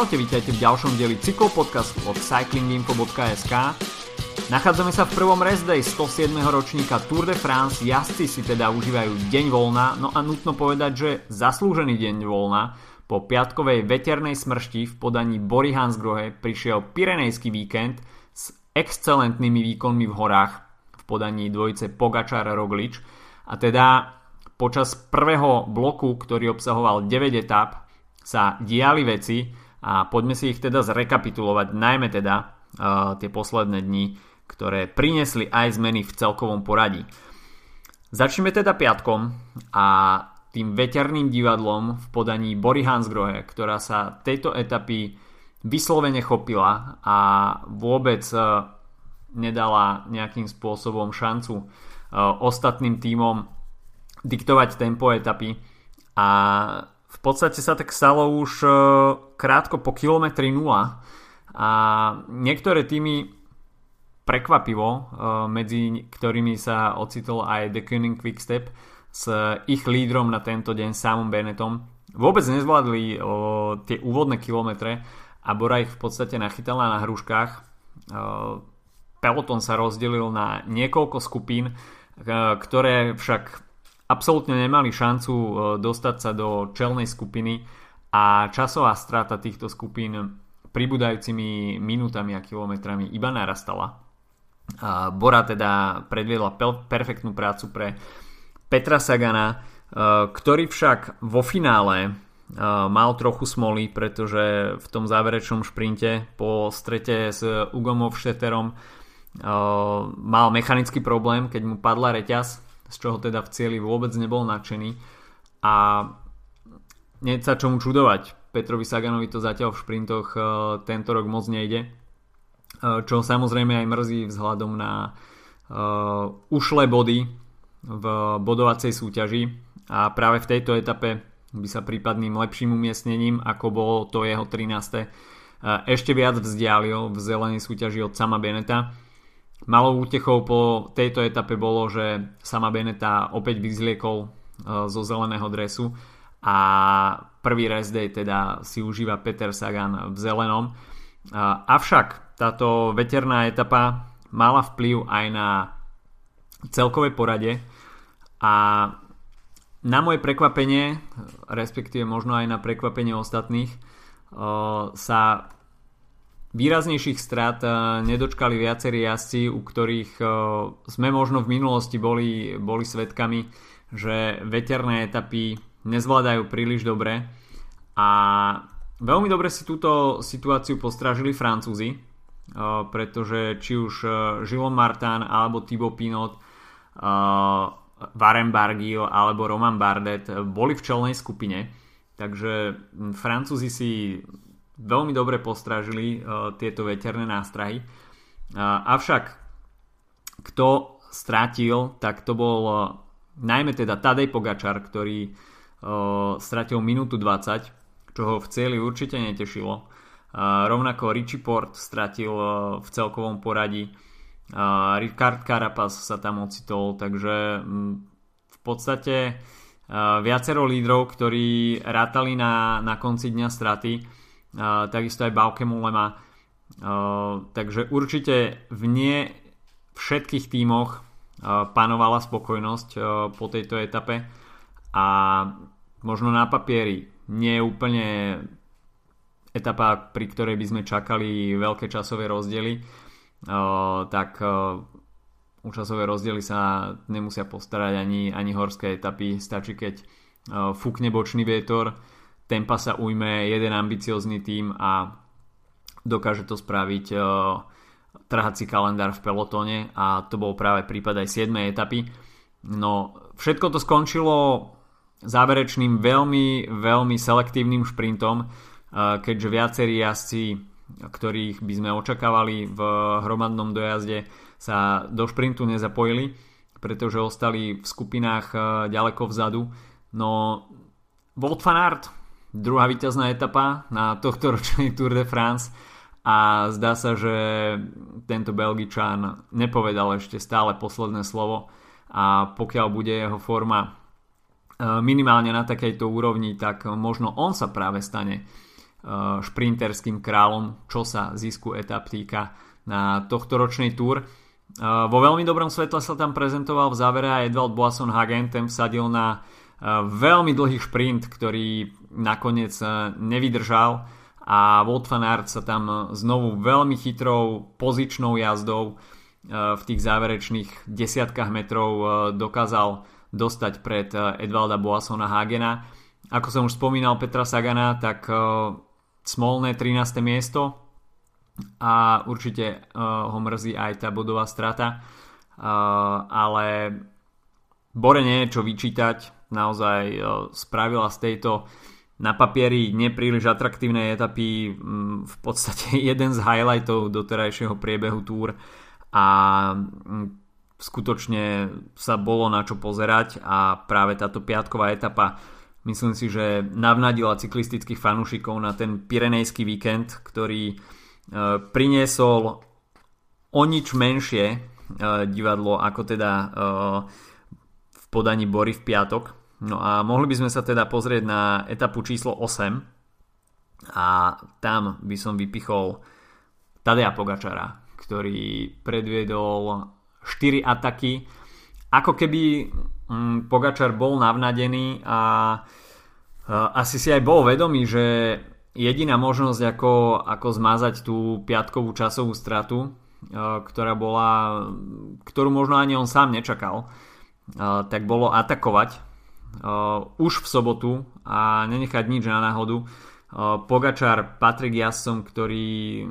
Čaute, vítajte v ďalšom dieli cyklopodcastu od cyclinginfo.sk. Nachádzame sa v prvom rest day 107. ročníka Tour de France, jazdci si teda užívajú deň voľna, no a nutno povedať, že zaslúžený deň voľna po piatkovej veternej smršti v podaní Bory Hansgrohe prišiel Pirenejský víkend s excelentnými výkonmi v horách v podaní dvojice Pogačar Roglič a teda počas prvého bloku, ktorý obsahoval 9 etap, sa diali veci a poďme si ich teda zrekapitulovať, najmä teda uh, tie posledné dni, ktoré priniesli aj zmeny v celkovom poradí. Začneme teda piatkom a tým veterným divadlom v podaní Bory Hansgrohe, ktorá sa tejto etapy vyslovene chopila a vôbec uh, nedala nejakým spôsobom šancu uh, ostatným tímom diktovať tempo etapy a v podstate sa tak stalo už uh, krátko po kilometri 0 a niektoré týmy prekvapivo, uh, medzi ktorými sa ocitol aj The Koenig Quickstep s ich lídrom na tento deň Samom Bennettom, vôbec nezvládli uh, tie úvodné kilometre a Bora ich v podstate nachytala na hruškách. Peloton sa rozdelil na niekoľko skupín, ktoré však absolútne nemali šancu e, dostať sa do čelnej skupiny a časová strata týchto skupín pribúdajúcimi minútami a kilometrami iba narastala. Bora teda predviedla perfektnú prácu pre Petra Sagana, e, ktorý však vo finále e, mal trochu smoly, pretože v tom záverečnom šprinte po strete s Ugomov Šteterom mal mechanický problém, keď mu padla reťaz z čoho teda v cieli vôbec nebol nadšený a nie sa čomu čudovať. Petrovi Saganovi to zatiaľ v šprintoch uh, tento rok moc nejde, uh, čo samozrejme aj mrzí vzhľadom na uh, ušlé body v bodovacej súťaži a práve v tejto etape by sa prípadným lepším umiestnením, ako bolo to jeho 13. ešte viac vzdialil v zelenej súťaži od sama Beneta Malou útechou po tejto etape bolo, že sama Beneta opäť vyzliekol e, zo zeleného dresu a prvý rest day teda si užíva Peter Sagan v zelenom. E, avšak táto veterná etapa mala vplyv aj na celkové porade a na moje prekvapenie, respektíve možno aj na prekvapenie ostatných, e, sa výraznejších strát eh, nedočkali viacerí jazdci, u ktorých eh, sme možno v minulosti boli, boli svetkami, že veterné etapy nezvládajú príliš dobre. A veľmi dobre si túto situáciu postrážili Francúzi, eh, pretože či už Gilles Martin alebo Thibaut Pinot Warren Barguil alebo Roman Bardet boli v čelnej skupine. Takže hm, Francúzi si veľmi dobre postrážili uh, tieto veterné nástrahy. Uh, avšak kto strátil, tak to bol uh, najmä teda Tadej Pogačar, ktorý stratil minútu 20, čo ho v cieli určite netešilo. Rovnako Richie Port stratil v celkovom poradí. Ricard Carapaz sa tam ocitol, takže um, v podstate viacero lídrov, ktorí rátali na, na konci dňa straty, takisto aj Bauke Mulema. Takže určite v nie všetkých tímoch panovala spokojnosť po tejto etape. A možno na papieri nie je úplne etapa, pri ktorej by sme čakali veľké časové rozdiely, tak u časové rozdiely sa nemusia postarať ani, ani horské etapy, stačí keď fúkne bočný vietor, tempa sa ujme jeden ambiciózny tým a dokáže to spraviť uh, trhací kalendár v pelotóne a to bol práve prípad aj 7. etapy. No všetko to skončilo záverečným veľmi, veľmi selektívnym šprintom, uh, keďže viacerí jazdci, ktorých by sme očakávali v hromadnom dojazde, sa do šprintu nezapojili, pretože ostali v skupinách uh, ďaleko vzadu. No Wout van Aert druhá víťazná etapa na tohto ročný Tour de France a zdá sa, že tento Belgičan nepovedal ešte stále posledné slovo a pokiaľ bude jeho forma e, minimálne na takejto úrovni, tak možno on sa práve stane šprinterským kráľom, čo sa zisku etap týka na tohto ročný túr. Vo veľmi dobrom svetle sa tam prezentoval v závere aj Edvald Boasson Hagen, ten vsadil na veľmi dlhý šprint, ktorý nakoniec nevydržal a Wout van Aert sa tam znovu veľmi chytrou pozičnou jazdou v tých záverečných desiatkách metrov dokázal dostať pred Edvalda Boassona Hagena. Ako som už spomínal Petra Sagana, tak smolné 13. miesto a určite ho mrzí aj tá bodová strata. Ale Bore nie je čo vyčítať, naozaj uh, spravila z tejto na papieri nepríliš atraktívnej etapy um, v podstate jeden z highlightov doterajšieho priebehu túr a um, skutočne sa bolo na čo pozerať a práve táto piatková etapa myslím si, že navnadila cyklistických fanúšikov na ten Pirenejský víkend, ktorý Eh, priniesol o nič menšie eh, divadlo ako teda v podaní Bory v piatok. No a mohli by sme sa teda pozrieť na etapu číslo 8 a tam by som vypichol Tadea Pogačara, ktorý predviedol 4 ataky. Ako keby mm, Pogačar bol navnadený a asi si aj bol vedomý, že jediná možnosť ako, ako zmazať tú piatkovú časovú stratu, eh, ktorá bola, ktorú možno ani on sám nečakal, eh, tak bolo atakovať už v sobotu a nenechať nič na náhodu. Pogačar, Patrik Jassom, ktorí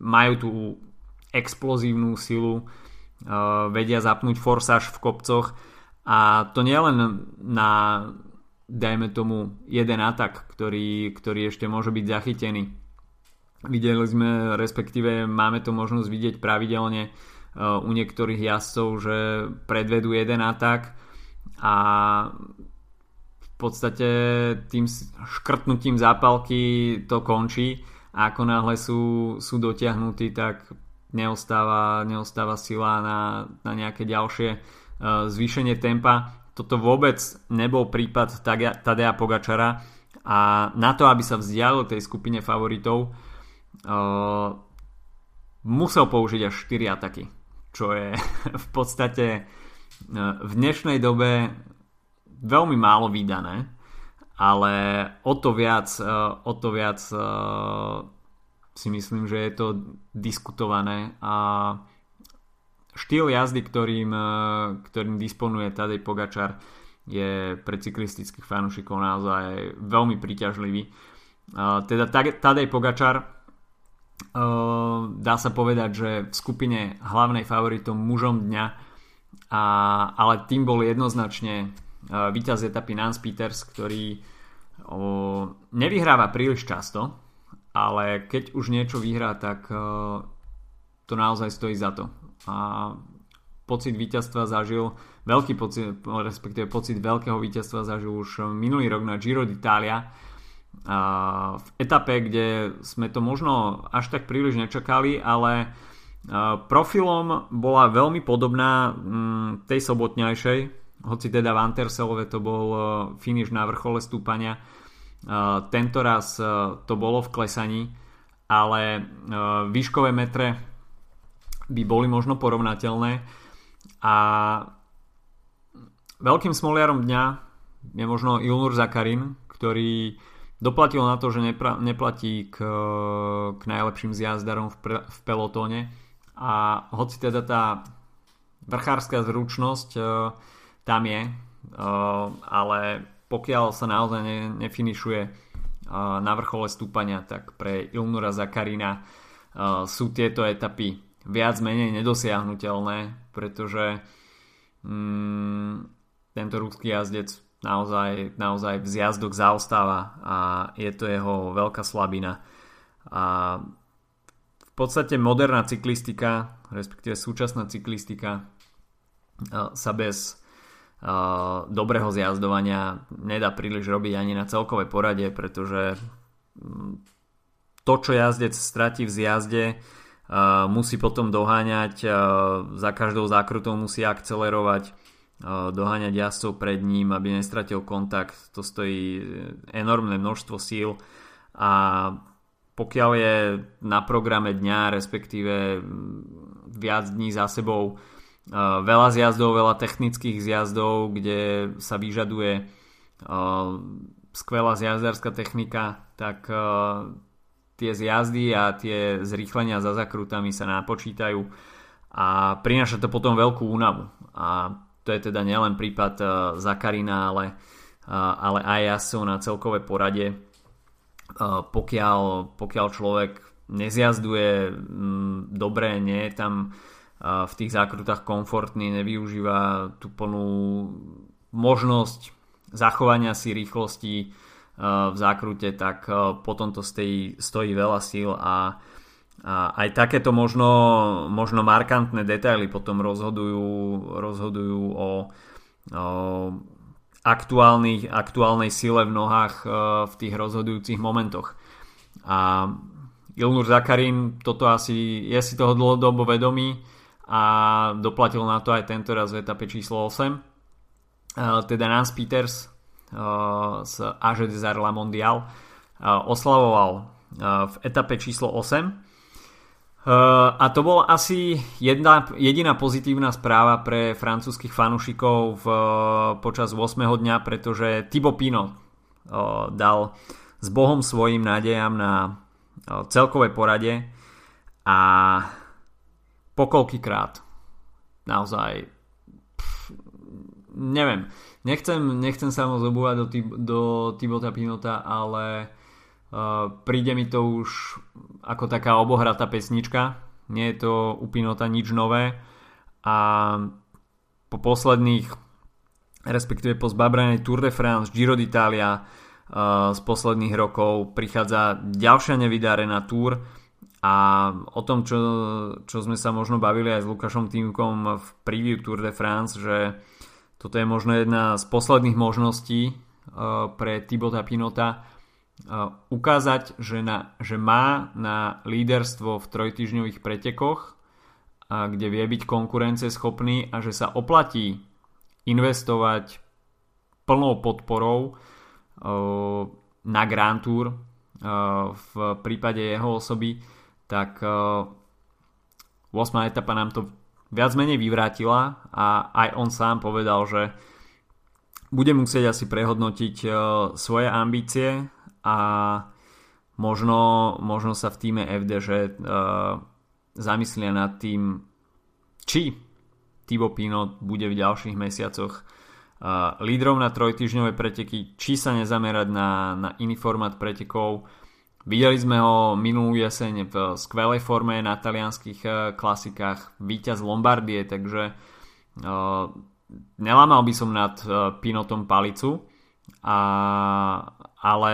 majú tú explozívnu silu, vedia zapnúť forsáž v kopcoch a to nielen na dajme tomu jeden atak, ktorý, ktorý ešte môže byť zachytený. Videli sme, respektíve máme to možnosť vidieť pravidelne u niektorých jazdcov, že predvedú jeden atak a podstate tým škrtnutím zápalky to končí a ako náhle sú, sú dotiahnutí, tak neostáva, neostáva sila na, na nejaké ďalšie uh, zvýšenie tempa. Toto vôbec nebol prípad Tadea Pogačara a na to, aby sa vzdialil tej skupine favoritov, uh, musel použiť až 4 ataky, čo je v podstate uh, v dnešnej dobe veľmi málo vydané, ale o to viac, uh, o to viac uh, si myslím, že je to diskutované a štýl jazdy, ktorým, e, ktorým disponuje Tadej Pogačar je pre cyklistických fanúšikov naozaj veľmi príťažlivý. E, teda Tadej Pogačar e, dá sa povedať, že v skupine hlavnej favoritom mužom dňa a, ale tým bol jednoznačne víťaz etapy Nance Peters, ktorý o, nevyhráva príliš často, ale keď už niečo vyhrá, tak o, to naozaj stojí za to. A pocit víťazstva zažil, veľký pocit, respektíve pocit veľkého víťazstva zažil už minulý rok na Giro d'Italia. V etape, kde sme to možno až tak príliš nečakali, ale profilom bola veľmi podobná mm, tej sobotňajšej, hoci teda v Anterselove to bol finish na vrchole stúpania. Tento raz to bolo v klesaní, ale výškové metre by boli možno porovnateľné a veľkým smoliarom dňa je možno Ilnur Zakarin, ktorý doplatil na to, že nepra- neplatí k, k najlepším zjazdarom v, pre- v pelotóne a hoci teda tá vrchárska zručnosť uh, tam je, uh, ale pokiaľ sa naozaj ne, nefinišuje uh, na vrchole stúpania, tak pre Ilnura Zakarina sú tieto etapy viac menej nedosiahnutelné, pretože mm, tento ruský jazdec naozaj, naozaj v zjazdok zaostáva a je to jeho veľká slabina. A v podstate moderná cyklistika, respektíve súčasná cyklistika sa bez dobrého zjazdovania nedá príliš robiť ani na celkovej porade, pretože mm, to, čo jazdec stratí v zjazde, musí potom doháňať, za každou zákrutou musí akcelerovať, doháňať jazdcov pred ním, aby nestratil kontakt. To stojí enormné množstvo síl a pokiaľ je na programe dňa, respektíve viac dní za sebou veľa zjazdov, veľa technických zjazdov, kde sa vyžaduje skvelá zjazdárska technika, tak tie zjazdy a tie zrýchlenia za zakrutami sa napočítajú a prináša to potom veľkú únavu. A to je teda nielen prípad Zakarina, ale, ale aj jasov na celkové porade. Pokiaľ, pokiaľ človek nezjazduje dobre, nie je tam v tých zákrutách komfortný, nevyužíva tú plnú možnosť zachovania si rýchlosti v zákrute, tak potom to stojí, stojí veľa síl a, a aj takéto možno, možno markantné detaily potom rozhodujú, rozhodujú o, o aktuálnych, aktuálnej sile v nohách v tých rozhodujúcich momentoch. A Ilnur Zakarin toto asi je si toho dlhodobo vedomý a doplatil na to aj tento raz v etape číslo 8. Uh, teda Nance Peters z AG des Mondial oslavoval v etape číslo 8 a to bola asi jedna, jediná pozitívna správa pre francúzskych fanúšikov v, počas 8. dňa, pretože Thibaut Pinot dal s Bohom svojim nádejam na celkovej porade a pokoľkýkrát. Naozaj pff, neviem, nechcem, nechcem sa moc obúvať do, do Tibota Pinota, ale uh, príde mi to už ako taká obohratá pesnička. Nie je to u Pinota nič nové a po posledných respektíve po zbabranej Tour de France, Giro d'Italia uh, z posledných rokov prichádza ďalšia nevydarená Tour a o tom, čo, čo sme sa možno bavili aj s Lukášom Týmkom v preview Tour de France, že toto je možno jedna z posledných možností uh, pre Tibota Pinota uh, ukázať, že, na, že má na líderstvo v trojtyžňových pretekoch, uh, kde vie byť konkurenceschopný a že sa oplatí investovať plnou podporou na Grand Tour v prípade jeho osoby tak 8. Eh, etapa nám to viac menej vyvrátila a aj on sám povedal, že bude musieť asi prehodnotiť eh, svoje ambície a možno, možno sa v týme FDŽ eh, zamyslia nad tým, či Thibaut Pinot bude v ďalších mesiacoch lídrom na trojtyžňové preteky, či sa nezamerať na, na iný formát pretekov, Videli sme ho minulú jeseň v skvelej forme na talianských eh, klasikách, víťaz Lombardie, takže uh, nelámal by som nad uh, Pinotom palicu, a, ale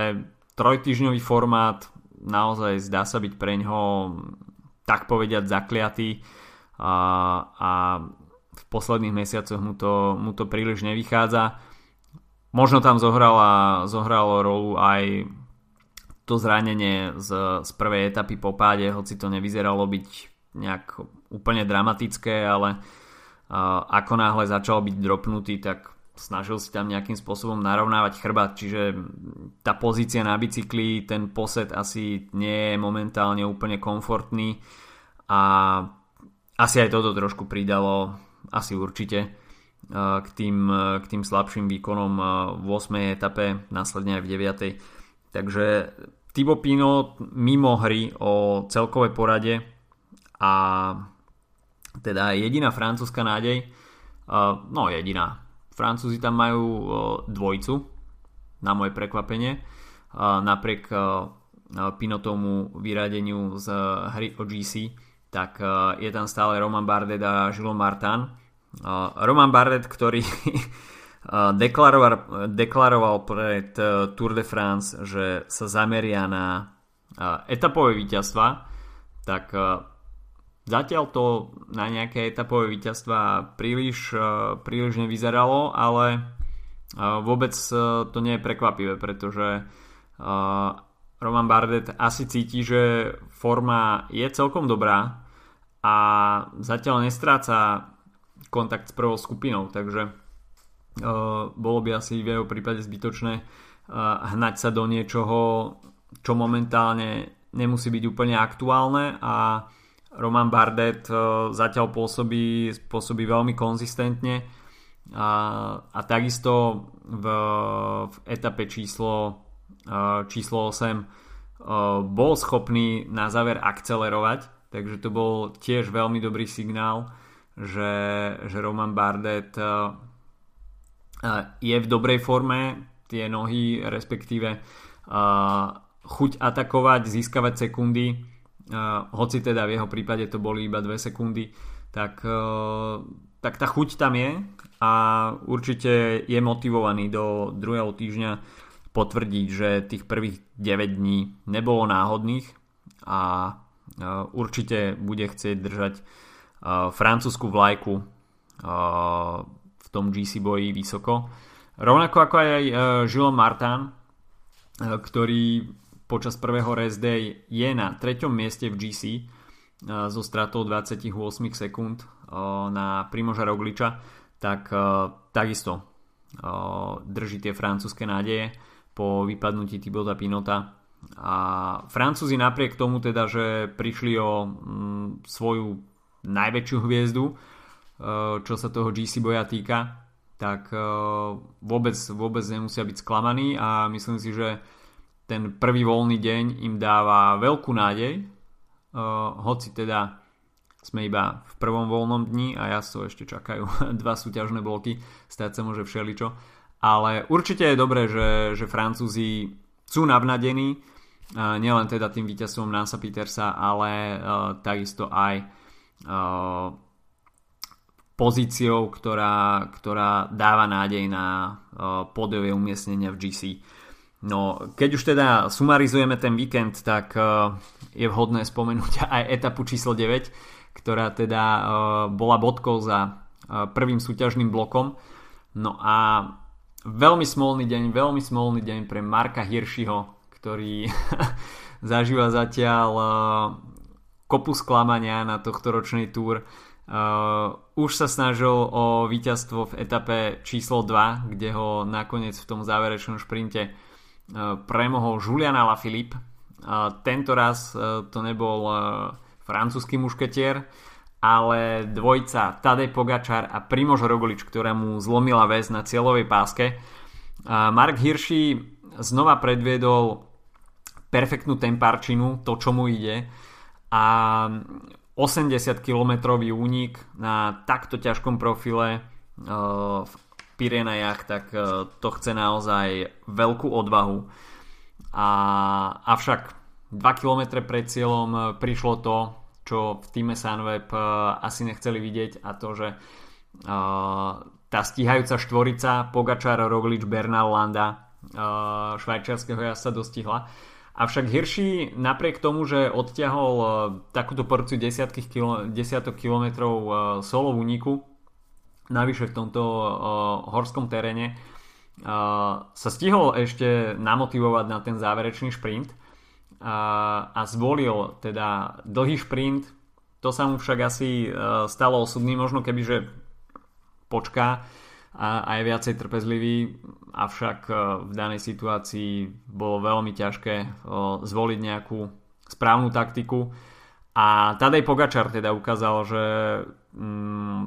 trojtyžňový formát naozaj zdá sa byť pre ňoho tak povediať zakliatý. A, a v posledných mesiacoch mu to, mu to príliš nevychádza. Možno tam zohrala, zohralo rolu aj to zranenie z, z prvej etapy po páde, hoci to nevyzeralo byť nejak úplne dramatické, ale uh, ako náhle začal byť dropnutý, tak snažil si tam nejakým spôsobom narovnávať chrbát, čiže tá pozícia na bicykli, ten posed asi nie je momentálne úplne komfortný a asi aj toto trošku pridalo, asi určite k tým, k tým slabším výkonom v 8. etape, následne aj v 9. Takže Thibaut Pinot mimo hry o celkovej porade a teda jediná francúzska nádej, no jediná, Francúzi tam majú dvojcu, na moje prekvapenie, napriek Pinotomu vyradeniu z hry o GC, tak je tam stále Roman Bardet a Jules Martin. Roman Bardet, ktorý deklaroval, deklaroval pred e, Tour de France, že sa zameria na e, etapové víťazstva, tak zatiaľ to na nejaké etapové víťazstva príliš, príliš nevyzeralo, ale vôbec to nie je prekvapivé, pretože Roman Bardet asi cíti, že forma je celkom dobrá a zatiaľ nestráca kontakt s prvou skupinou, takže bolo by asi v jeho prípade zbytočné hnať sa do niečoho, čo momentálne nemusí byť úplne aktuálne a Roman Bardet zatiaľ pôsobí, pôsobí veľmi konzistentne. A, a takisto v, v etape číslo, číslo 8 bol schopný na záver akcelerovať, takže to bol tiež veľmi dobrý signál, že, že Roman Bardet je v dobrej forme, tie nohy, respektíve chuť atakovať, získavať sekundy, hoci teda v jeho prípade to boli iba 2 sekundy, tak, tak tá chuť tam je a určite je motivovaný do druhého týždňa potvrdiť, že tých prvých 9 dní nebolo náhodných a určite bude chcieť držať francúzsku vlajku tom GC boji vysoko. Rovnako ako aj Gilles Martin, ktorý počas prvého rest day je na treťom mieste v GC so stratou 28 sekúnd na Primoža Rogliča, tak takisto drží tie francúzske nádeje po vypadnutí Tibota Pinota a Francúzi napriek tomu teda, že prišli o mm, svoju najväčšiu hviezdu, čo sa toho GC boja týka, tak eh, vôbec, vôbec nemusia byť sklamaní a myslím si, že ten prvý voľný deň im dáva veľkú nádej, eh, hoci teda sme iba v prvom voľnom dni a ja so ešte čakajú dva súťažné bloky, stať sa môže všeličo. Ale určite je dobré, že, že Francúzi sú navnadení, eh, nielen teda tým víťazstvom Nansa Petersa, ale takisto aj pozíciou, ktorá, ktorá dáva nádej na uh, pódiové umiestnenia v GC. No, keď už teda sumarizujeme ten víkend, tak uh, je vhodné spomenúť aj etapu číslo 9, ktorá teda uh, bola bodkou za prvým súťažným blokom. No a veľmi smolný deň, veľmi smolný deň pre Marka Hirschiho, ktorý zažíva zatiaľ kopu sklamania na tohto ročnej túr Uh, už sa snažil o víťazstvo v etape číslo 2, kde ho nakoniec v tom záverečnom šprinte uh, premohol Julian Alaphilippe. Uh, tento raz to nebol uh, francúzsky mušketier, ale dvojca Tadej Pogačar a Primož Roglič, ktorému zlomila väz na cieľovej páske. Mark Hirschi znova predviedol perfektnú tempárčinu, to čo mu ide a 80 km únik na takto ťažkom profile uh, v Pirenejach, tak uh, to chce naozaj veľkú odvahu. A, avšak 2 km pred cieľom uh, prišlo to, čo v týme Sunweb asi nechceli vidieť a to, že tá stíhajúca štvorica Pogačar, Roglič, Bernal, Landa švajčiarského jazda dostihla Avšak Hirschi napriek tomu, že odťahol uh, takúto porciu kilo, desiatok kilometrov uh, solo v úniku, navyše v tomto uh, horskom teréne, sa stihol ešte namotivovať na ten záverečný šprint a zvolil teda dlhý šprint. To sa mu však asi stalo osudný, možno keby, že počká a, a je viacej trpezlivý, avšak e, v danej situácii bolo veľmi ťažké e, zvoliť nejakú správnu taktiku. A Tadej Pogačar teda ukázal, že mm,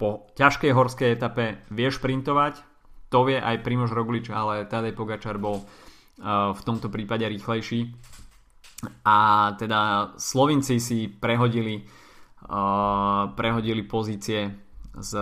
po ťažkej horskej etape vie šprintovať, to vie aj Primož Roglič, ale Tadej Pogačar bol uh, v tomto prípade rýchlejší. A teda Slovinci si prehodili prehodili pozície z,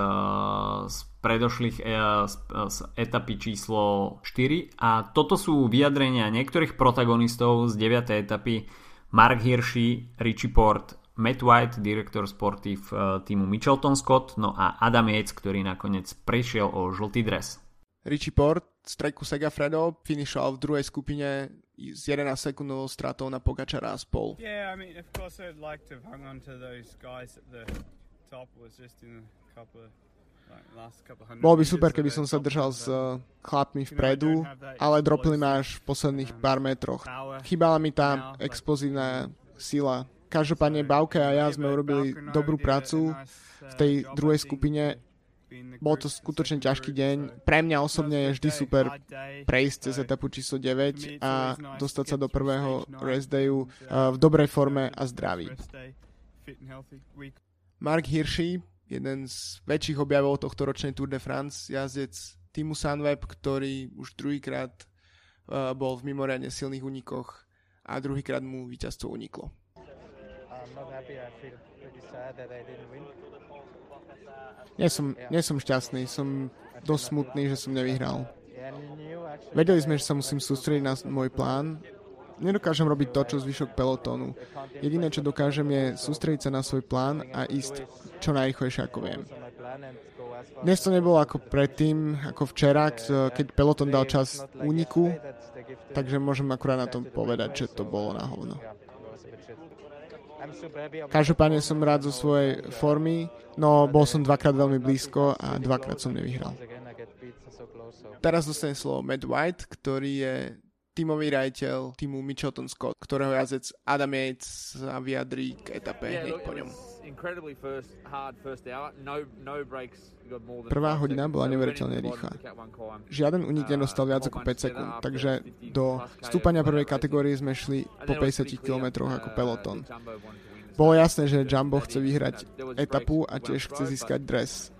z predošlých e, z, z etapy číslo 4 a toto sú vyjadrenia niektorých protagonistov z 9. etapy Mark Hirschi, Richie Port, Matt White, direktor sportív e, týmu Michelton Scott, no a Adam Yates, ktorý nakoniec prešiel o žltý dres. Richie Port z treku Segafredo finišoval v druhej skupine s 11 sekundovou stratou na Pogačara a spol. Yeah, I mean, of course I'd like to have hung on to those guys at the top was just in bolo by super, keby som sa držal s uh, chlapmi vpredu, ale dropli ma až v posledných pár metroch. Chýbala mi tá explozívna sila. Každopádne Bauke a ja sme urobili dobrú prácu v tej druhej skupine bol to skutočne ťažký deň. Pre mňa osobne je vždy super prejsť cez etapu číslo 9 a dostať sa do prvého rest dayu v dobrej forme a zdraví. Mark Hirschi, jeden z väčších objavov tohto ročnej Tour de France, jazdec týmu Sunweb, ktorý už druhýkrát bol v mimoriadne silných únikoch a druhýkrát mu víťazstvo uniklo. Nie som, nie som šťastný, som dosť smutný, že som nevyhral. Vedeli sme, že sa musím sústrediť na môj plán. Nedokážem robiť to, čo zvyšok pelotónu. Jediné, čo dokážem, je sústrediť sa na svoj plán a ísť čo najrychlejšie, ako viem. Dnes to nebolo ako predtým, ako včera, keď peloton dal čas úniku, takže môžem akurát na tom povedať, že to bolo na hovno. Každopádne som rád zo svojej formy, no bol som dvakrát veľmi blízko a dvakrát som nevyhral. Teraz dostane slovo Matt White, ktorý je tímový rajiteľ týmu Mitchelton Scott, ktorého jazdec Adam Yates sa vyjadrí k etape hneď po ňom. No, no Prvá hodina bola neuveriteľne rýchla. Žiaden unik nedostal viac ako 5 sekúnd, takže do stúpania prvej kategórie sme šli po 50 km ako peloton. Bolo jasné, že Jumbo chce vyhrať etapu a tiež chce získať dres.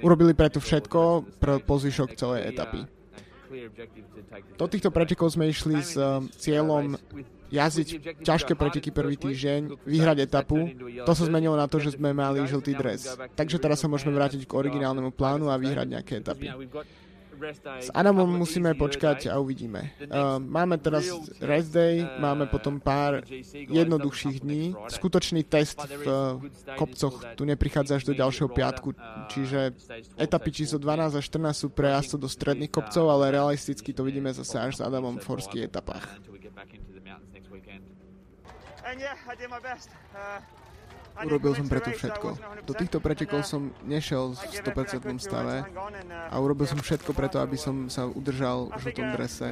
Urobili preto všetko pre pozvyšok celej etapy. Do týchto pretekov sme išli s cieľom jazdiť ťažké preteky prvý týždeň, vyhrať etapu. To sa zmenilo na to, že sme mali žltý dres. Takže teraz sa môžeme vrátiť k originálnemu plánu a vyhrať nejaké etapy. S Adamom musíme počkať a uvidíme. Uh, máme teraz rest day, máme potom pár jednoduchších dní. Skutočný test v uh, kopcoch tu neprichádza až do ďalšieho piatku, čiže etapy číslo 12 a 14 sú pre jazdcov do stredných kopcov, ale realisticky to vidíme zase až s Adamom v horských etapách. And yeah, I did my best. Uh, Urobil som preto všetko. Do týchto pretekov som nešiel v 100% stave a urobil som všetko preto, aby som sa udržal v žltom drese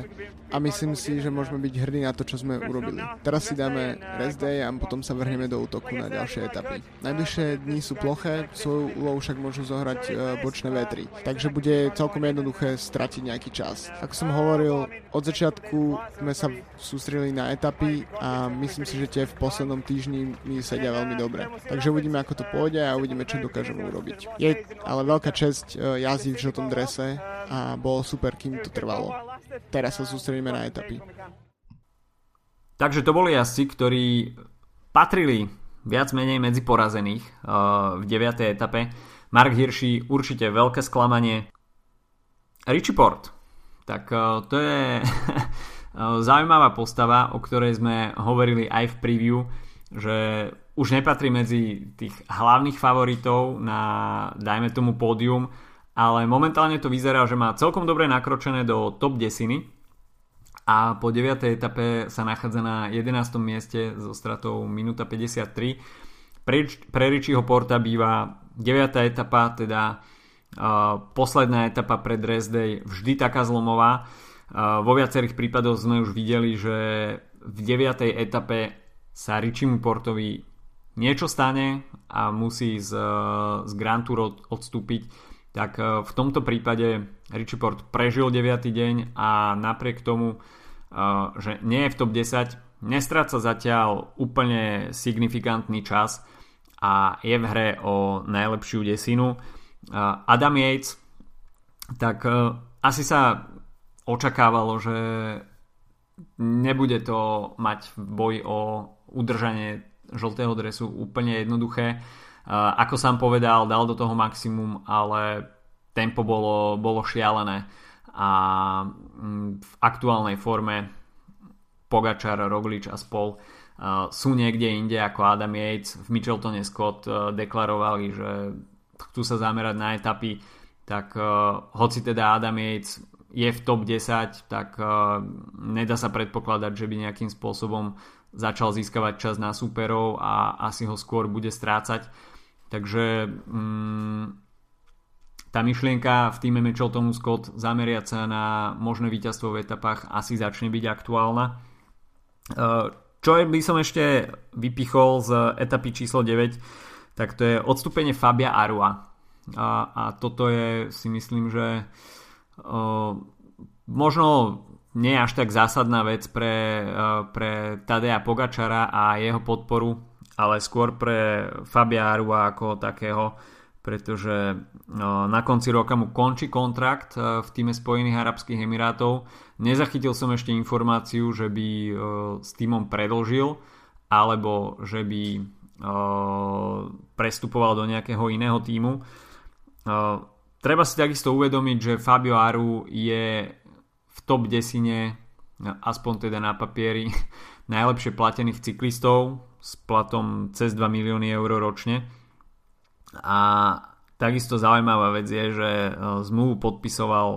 a myslím si, že môžeme byť hrdí na to, čo sme urobili. Teraz si dáme rest day a potom sa vrhneme do útoku na ďalšie etapy. Najbližšie dni sú ploché, svoju úlohu však môžu zohrať e, bočné vetry, takže bude celkom jednoduché stratiť nejaký čas. Ako som hovoril, od začiatku sme sa sústredili na etapy a myslím si, že tie v poslednom týždni mi sedia veľmi dobre. Takže uvidíme, ako to pôjde a uvidíme, čo dokážeme urobiť. Je ale veľká česť e, jazdiť v žltom drese a bolo super, kým to trvalo. Teraz sa sústredíme na etapy. Takže to boli jazdci, ktorí patrili viac menej medzi porazených uh, v 9. etape. Mark Hirschi určite veľké sklamanie. Richie Port, tak uh, to je zaujímavá postava, o ktorej sme hovorili aj v preview, že už nepatrí medzi tých hlavných favoritov na, dajme tomu, pódium, ale momentálne to vyzerá, že má celkom dobre nakročené do top desiny a po 9. etape sa nachádza na 11. mieste so stratou minúta 53. Pre, pre Richieho Porta býva 9. etapa, teda uh, posledná etapa pred Dress vždy taká zlomová. Uh, vo viacerých prípadoch sme už videli, že v 9. etape sa Richimu Portovi niečo stane a musí z, z Grand Tour odstúpiť, tak e, v tomto prípade Richie Port prežil 9. deň a napriek tomu, e, že nie je v top 10, nestráca zatiaľ úplne signifikantný čas a je v hre o najlepšiu desinu. Adam Yates, tak asi sa očakávalo, že nebude to mať v boji o udržanie žltého dresu úplne jednoduché. Ako sám povedal, dal do toho maximum, ale tempo bolo, bolo šialené a mm, v aktuálnej forme Pogačar, Roglič a spol sú niekde inde ako Adam Yates. V Micheltone Scott deklarovali, že chcú sa zamerať na etapy, tak hoci teda Adam Yates je v top 10, tak nedá sa predpokladať, že by nejakým spôsobom začal získavať čas na superov a asi ho skôr bude strácať. Takže mm, tá myšlienka v týme tomu Scott zameriať sa na možné víťazstvo v etapách asi začne byť aktuálna. E, čo by som ešte vypichol z etapy číslo 9, tak to je odstúpenie Fabia Arua. a, a toto je si myslím, že uh, možno nie až tak zásadná vec pre, uh, pre Tadea Pogačara a jeho podporu, ale skôr pre Fabiáru ako takého, pretože uh, na konci roka mu končí kontrakt uh, v týme Spojených Arabských Emirátov. Nezachytil som ešte informáciu, že by s týmom predlžil alebo že by prestupoval do nejakého iného týmu. Treba si takisto uvedomiť, že Fabio Aru je v top desine, aspoň teda na papieri, najlepšie platených cyklistov s platom cez 2 milióny eur ročne. A takisto zaujímavá vec je, že zmluvu podpisoval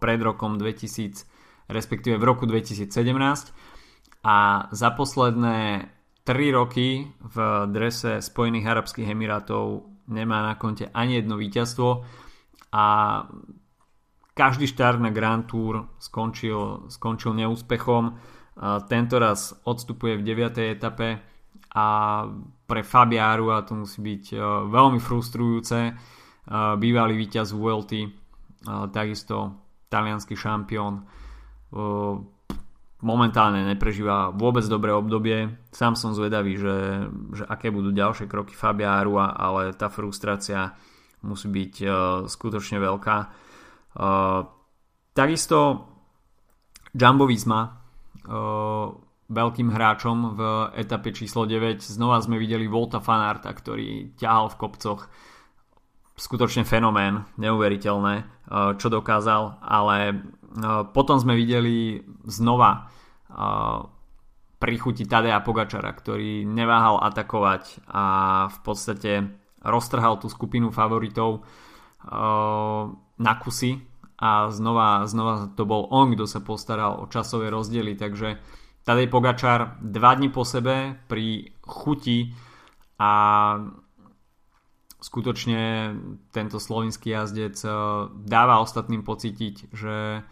pred rokom 2000, respektíve v roku 2017 a za posledné 3 roky v drese Spojených Arabských Emirátov nemá na konte ani jedno víťazstvo a každý štart na Grand Tour skončil, skončil neúspechom. Tento raz odstupuje v 9. etape a pre Fabiáru a to musí byť e, veľmi frustrujúce. E, bývalý víťaz Vuelty, e, takisto talianský šampión momentálne neprežíva vôbec dobré obdobie. Sám som zvedavý, že, že aké budú ďalšie kroky Fabiáru, ale tá frustrácia musí byť skutočne veľká. Uh, takisto Jumbo Visma uh, veľkým hráčom v etape číslo 9 znova sme videli Volta Fanarta, ktorý ťahal v kopcoch. Skutočne fenomén, neuveriteľné, čo dokázal, ale potom sme videli znova prichuti Tadea Pogačara, ktorý neváhal atakovať a v podstate roztrhal tú skupinu favoritov na kusy a znova, znova to bol on, kto sa postaral o časové rozdiely, takže Tadej Pogačar dva dní po sebe pri chuti a skutočne tento slovinský jazdec dáva ostatným pocítiť, že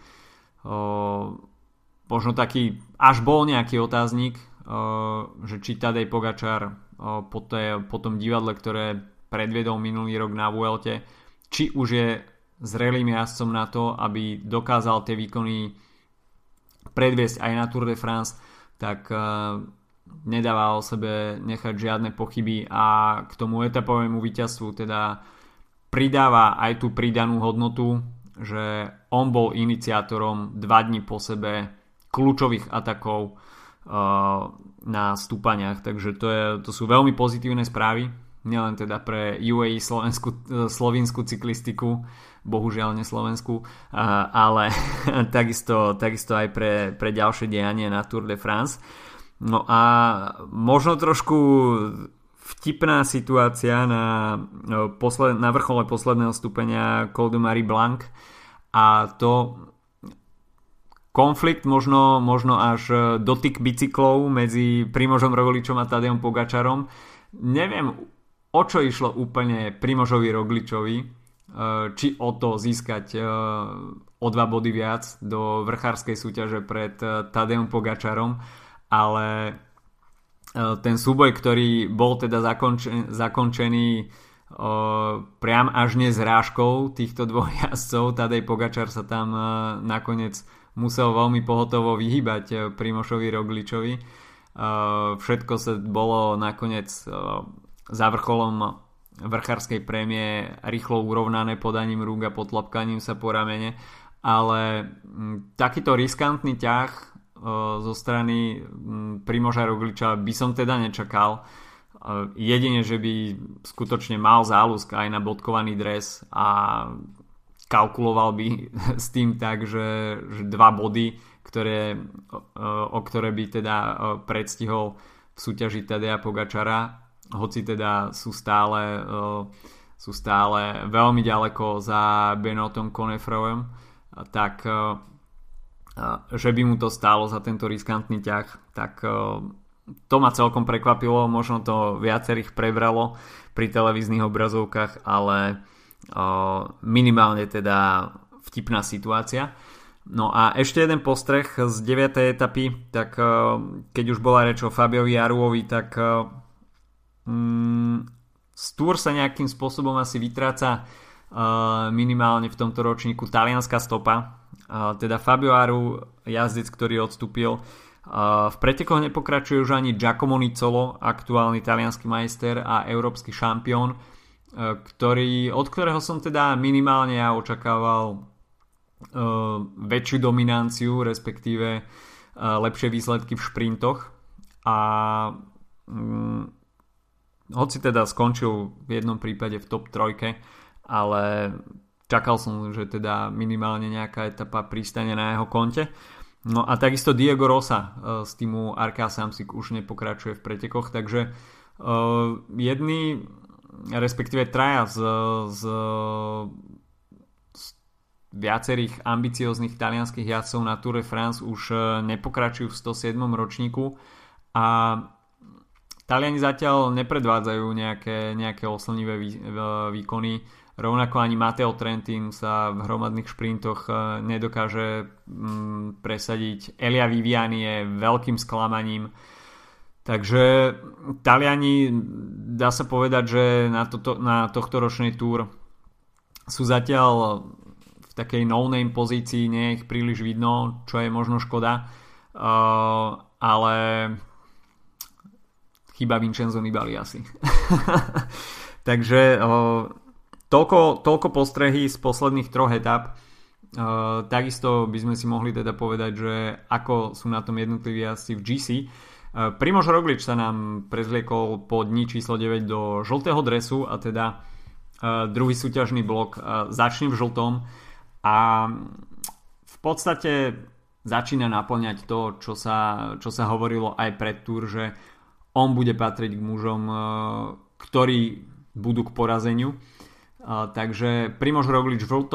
možno taký, až bol nejaký otáznik, že či Tadej Pogačar po, té, po tom divadle, ktoré predviedol minulý rok na Vuelte, či už je zrelým jazdcom na to, aby dokázal tie výkony predviesť aj na Tour de France, tak nedáva o sebe nechať žiadne pochyby a k tomu etapovému víťazstvu teda pridáva aj tú pridanú hodnotu, že on bol iniciátorom dva dní po sebe kľúčových atakov uh, na stúpaniach, takže to, je, to sú veľmi pozitívne správy, nielen teda pre UAE slovenskú, slovinskú cyklistiku, bohužiaľ neslovenskú, uh, ale takisto, takisto aj pre, pre ďalšie dianie na Tour de France. No a možno trošku vtipná situácia na, no, posled, na vrchole posledného stupenia Col de Marie Blanc a to konflikt, možno, možno až dotyk bicyklov medzi Primožom Rogličom a Tadejom Pogačarom. Neviem, o čo išlo úplne Primožovi Rogličovi, či o to získať e, o dva body viac do vrchárskej súťaže pred e, Tadejom Pogačarom, ale ten súboj, ktorý bol teda zakončený, zakončený priam až nezrážkou týchto dvoch jazdcov, Tadej Pogačar sa tam nakoniec musel veľmi pohotovo vyhybať Primošovi Rogličovi. Všetko sa bolo nakoniec za vrcholom vrchárskej prémie rýchlo urovnané podaním rúk a potlapkaním sa po ramene, ale takýto riskantný ťah zo strany Primoža Rogliča by som teda nečakal. Jedine, že by skutočne mal záľusk aj na bodkovaný dres a kalkuloval by s tým tak, že, že dva body, ktoré, o ktoré by teda predstihol v súťaži Tadea Pogačara, hoci teda sú stále, sú stále veľmi ďaleko za Benotom Konefrovom, tak že by mu to stálo za tento riskantný ťah, tak to ma celkom prekvapilo, možno to viacerých prebralo pri televíznych obrazovkách, ale minimálne teda vtipná situácia. No a ešte jeden postreh z 9. etapy, tak keď už bola reč o Fabiovi Jaruovi, tak mm, Tour sa nejakým spôsobom asi vytráca minimálne v tomto ročníku talianská stopa. Teda Fabio Aru, jazdec, ktorý odstúpil. V pretekoch nepokračuje už ani Giacomo Nicolo, aktuálny talianský majster a európsky šampión, ktorý, od ktorého som teda minimálne ja očakával väčšiu dominanciu, respektíve lepšie výsledky v šprintoch. A mm, hoci teda skončil v jednom prípade v top trojke, ale čakal som, že teda minimálne nejaká etapa pristane na jeho konte. No a takisto Diego Rosa uh, z týmu Arka Samsic už nepokračuje v pretekoch, takže uh, jedni, respektíve traja z, z, z viacerých ambicióznych talianských jazdcov na Tour de France už uh, nepokračujú v 107. ročníku a Taliani zatiaľ nepredvádzajú nejaké, nejaké oslnivé vý, výkony Rovnako ani Mateo Trentin sa v hromadných šprintoch e, nedokáže mm, presadiť. Elia Viviani je veľkým sklamaním. Takže Taliani, dá sa povedať, že na, toto, na tohto ročnej túr sú zatiaľ v takej no-name pozícii, nie je ich príliš vidno, čo je možno škoda. Uh, ale chyba Vincenzo Nibali asi. Takže Toľko, toľko postrehy z posledných troch etap. Takisto by sme si mohli teda povedať, že ako sú na tom jednotliví asi v GC. Primož Roglič sa nám prezliekol po dni číslo 9 do žltého dresu a teda uh, druhý súťažný blok začne v žltom a v podstate začína naplňať to, čo sa, čo sa hovorilo aj pred túr, že on bude patriť k mužom, uh, ktorí budú k porazeniu. Takže Primož Roglič v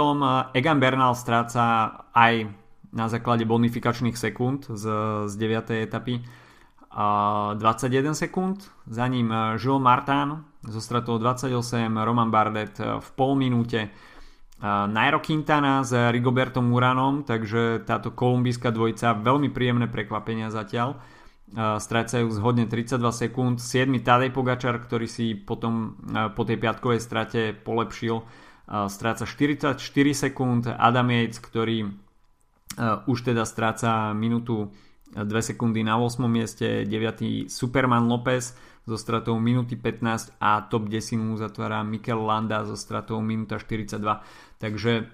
Egan Bernal stráca aj na základe bonifikačných sekúnd z, z 9. etapy. 21 sekúnd, za ním Jules Martin zo stratou 28, Roman Bardet v pol minúte, Nairo Quintana s Rigobertom Uranom, takže táto kolumbijská dvojica, veľmi príjemné prekvapenia zatiaľ strácajú zhodne 32 sekúnd. 7. Tadej Pogačar, ktorý si potom po tej piatkovej strate polepšil, stráca 44 sekúnd. Adam Yates, ktorý už teda stráca minútu 2 sekundy na 8. mieste. 9. Superman López so stratou minúty 15 a top 10 mu zatvára Mikel Landa so stratou minúta 42. Takže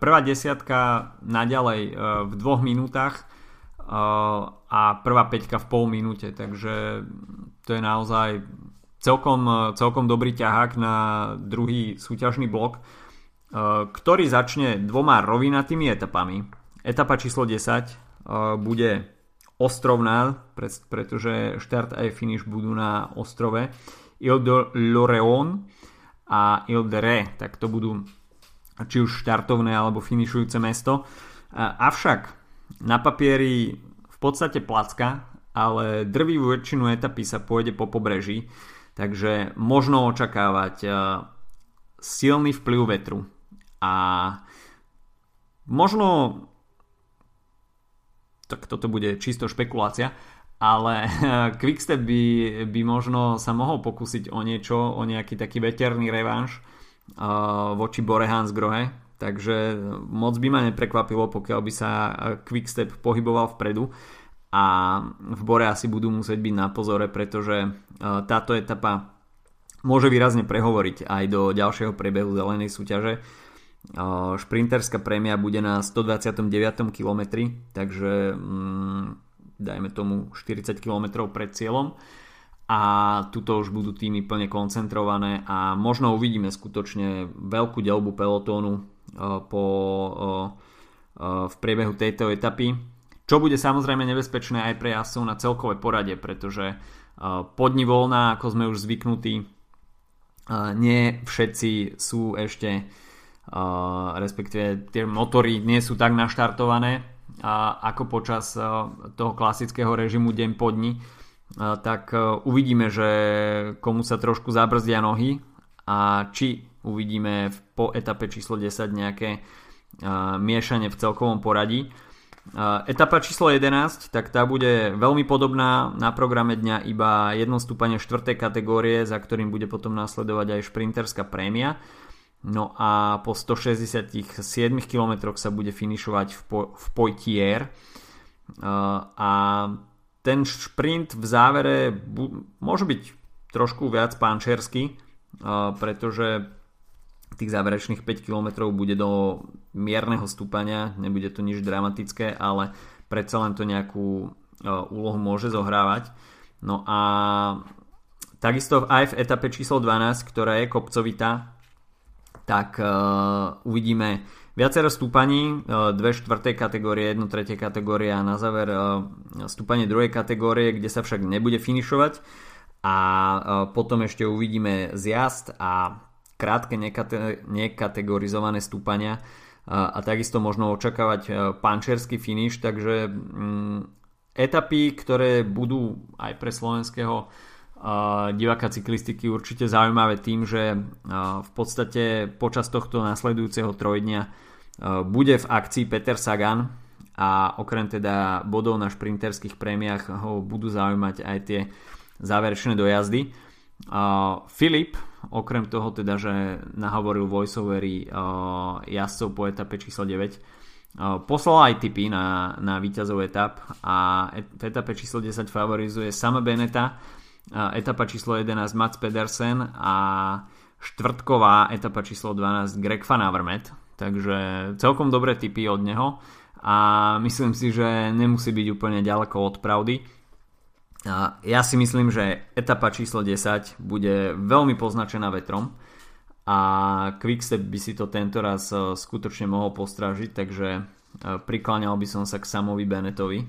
prvá desiatka naďalej v dvoch minútach a prvá peťka v pol minúte, takže to je naozaj celkom, celkom dobrý ťahák na druhý súťažný blok, ktorý začne dvoma rovinatými etapami. Etapa číslo 10 bude ostrovná, pretože štart aj finish budú na ostrove Ile de L'Oreon a Ile de Ré, tak to budú či už štartovné alebo finišujúce mesto. Avšak na papieri v podstate placka, ale drvivú väčšinu etapy sa pôjde po pobreží, takže možno očakávať e, silný vplyv vetru. A možno tak toto bude čisto špekulácia, ale Quickstep by, by možno sa mohol pokúsiť o niečo, o nejaký taký veterný revanš uh, voči Bore Hansgrohe, takže moc by ma neprekvapilo, pokiaľ by sa Quickstep pohyboval vpredu a v Bore asi budú musieť byť na pozore, pretože e, táto etapa môže výrazne prehovoriť aj do ďalšieho priebehu zelenej súťaže. E, šprinterská prémia bude na 129. km, takže mm, dajme tomu 40 km pred cieľom a tuto už budú týmy plne koncentrované a možno uvidíme skutočne veľkú delbu pelotónu po, v priebehu tejto etapy. Čo bude samozrejme nebezpečné aj pre jazdcov na celkové porade, pretože podni voľná, ako sme už zvyknutí, nie všetci sú ešte respektíve tie motory nie sú tak naštartované ako počas toho klasického režimu deň po dni tak uvidíme, že komu sa trošku zabrzdia nohy a či uvidíme po etape číslo 10 nejaké uh, miešanie v celkovom poradí. Etapa číslo 11, tak tá bude veľmi podobná na programe dňa iba jedno stúpanie 4. kategórie, za ktorým bude potom následovať aj šprinterská prémia. No a po 167 km sa bude finišovať v, po, v Poitiers. A ten šprint v závere bu- môže byť trošku viac pánčersky, pretože tých záverečných 5 km bude do mierneho stúpania, nebude to nič dramatické, ale predsa len to nejakú e, úlohu môže zohrávať. No a takisto aj v etape číslo 12, ktorá je kopcovitá, tak uh, uvidíme viacero stúpaní, uh, dve štvrté kategórie, jednu tretie kategórie a na záver stúpanie druhej kategórie, kde sa však nebude finišovať a uh, potom ešte uvidíme zjazd a krátke nekate- nekategorizované stúpania. A, a takisto možno očakávať e, pančerský finish, takže mm, etapy, ktoré budú aj pre slovenského diváka cyklistiky určite zaujímavé tým, že v podstate počas tohto nasledujúceho trojdňa bude v akcii Peter Sagan a okrem teda bodov na šprinterských prémiách ho budú zaujímať aj tie záverečné dojazdy. Filip, okrem toho teda, že nahovoril voiceovery uh, jazdcov po etape číslo 9, uh, poslal aj tipy na, na víťazov etap a et, v etape číslo 10 favorizuje Sama Beneta, etapa číslo 11 Mats Pedersen a štvrtková etapa číslo 12 Greg Van Avermaet, takže celkom dobré tipy od neho a myslím si, že nemusí byť úplne ďaleko od pravdy ja si myslím, že etapa číslo 10 bude veľmi poznačená vetrom a Quickstep by si to tento raz e, skutočne mohol postrážiť, takže e, prikláňal by som sa k Samovi Benetovi.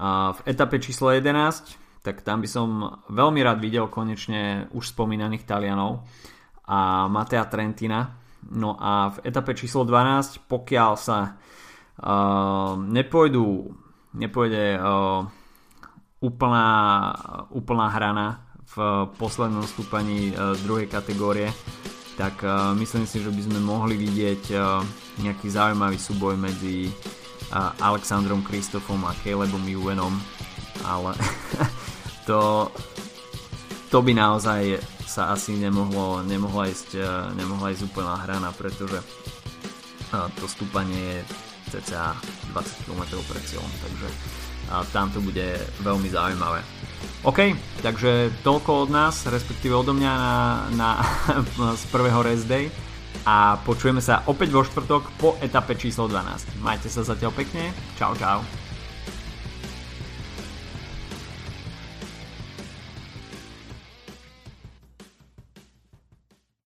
A v etape číslo 11, tak tam by som veľmi rád videl konečne už spomínaných Talianov a Matea Trentina. No a v etape číslo 12, pokiaľ sa uh, nepôjdu, nepôjde uh, úplná, úplná hrana v poslednom stúpaní e, druhej kategórie, tak e, myslím si, že by sme mohli vidieť e, nejaký zaujímavý súboj medzi Alexandrom Kristofom a Calebom Juvenom, ale to, to by naozaj sa asi nemohlo, nemohla, ísť, nemohla ísť úplná hrana, pretože to stúpanie je cca 20 km pred cieľom, takže a tam to bude veľmi zaujímavé. OK, takže toľko od nás, respektíve odo mňa na, na, z prvého rest day a počujeme sa opäť vo štvrtok po etape číslo 12. Majte sa zatiaľ pekne, čau čau.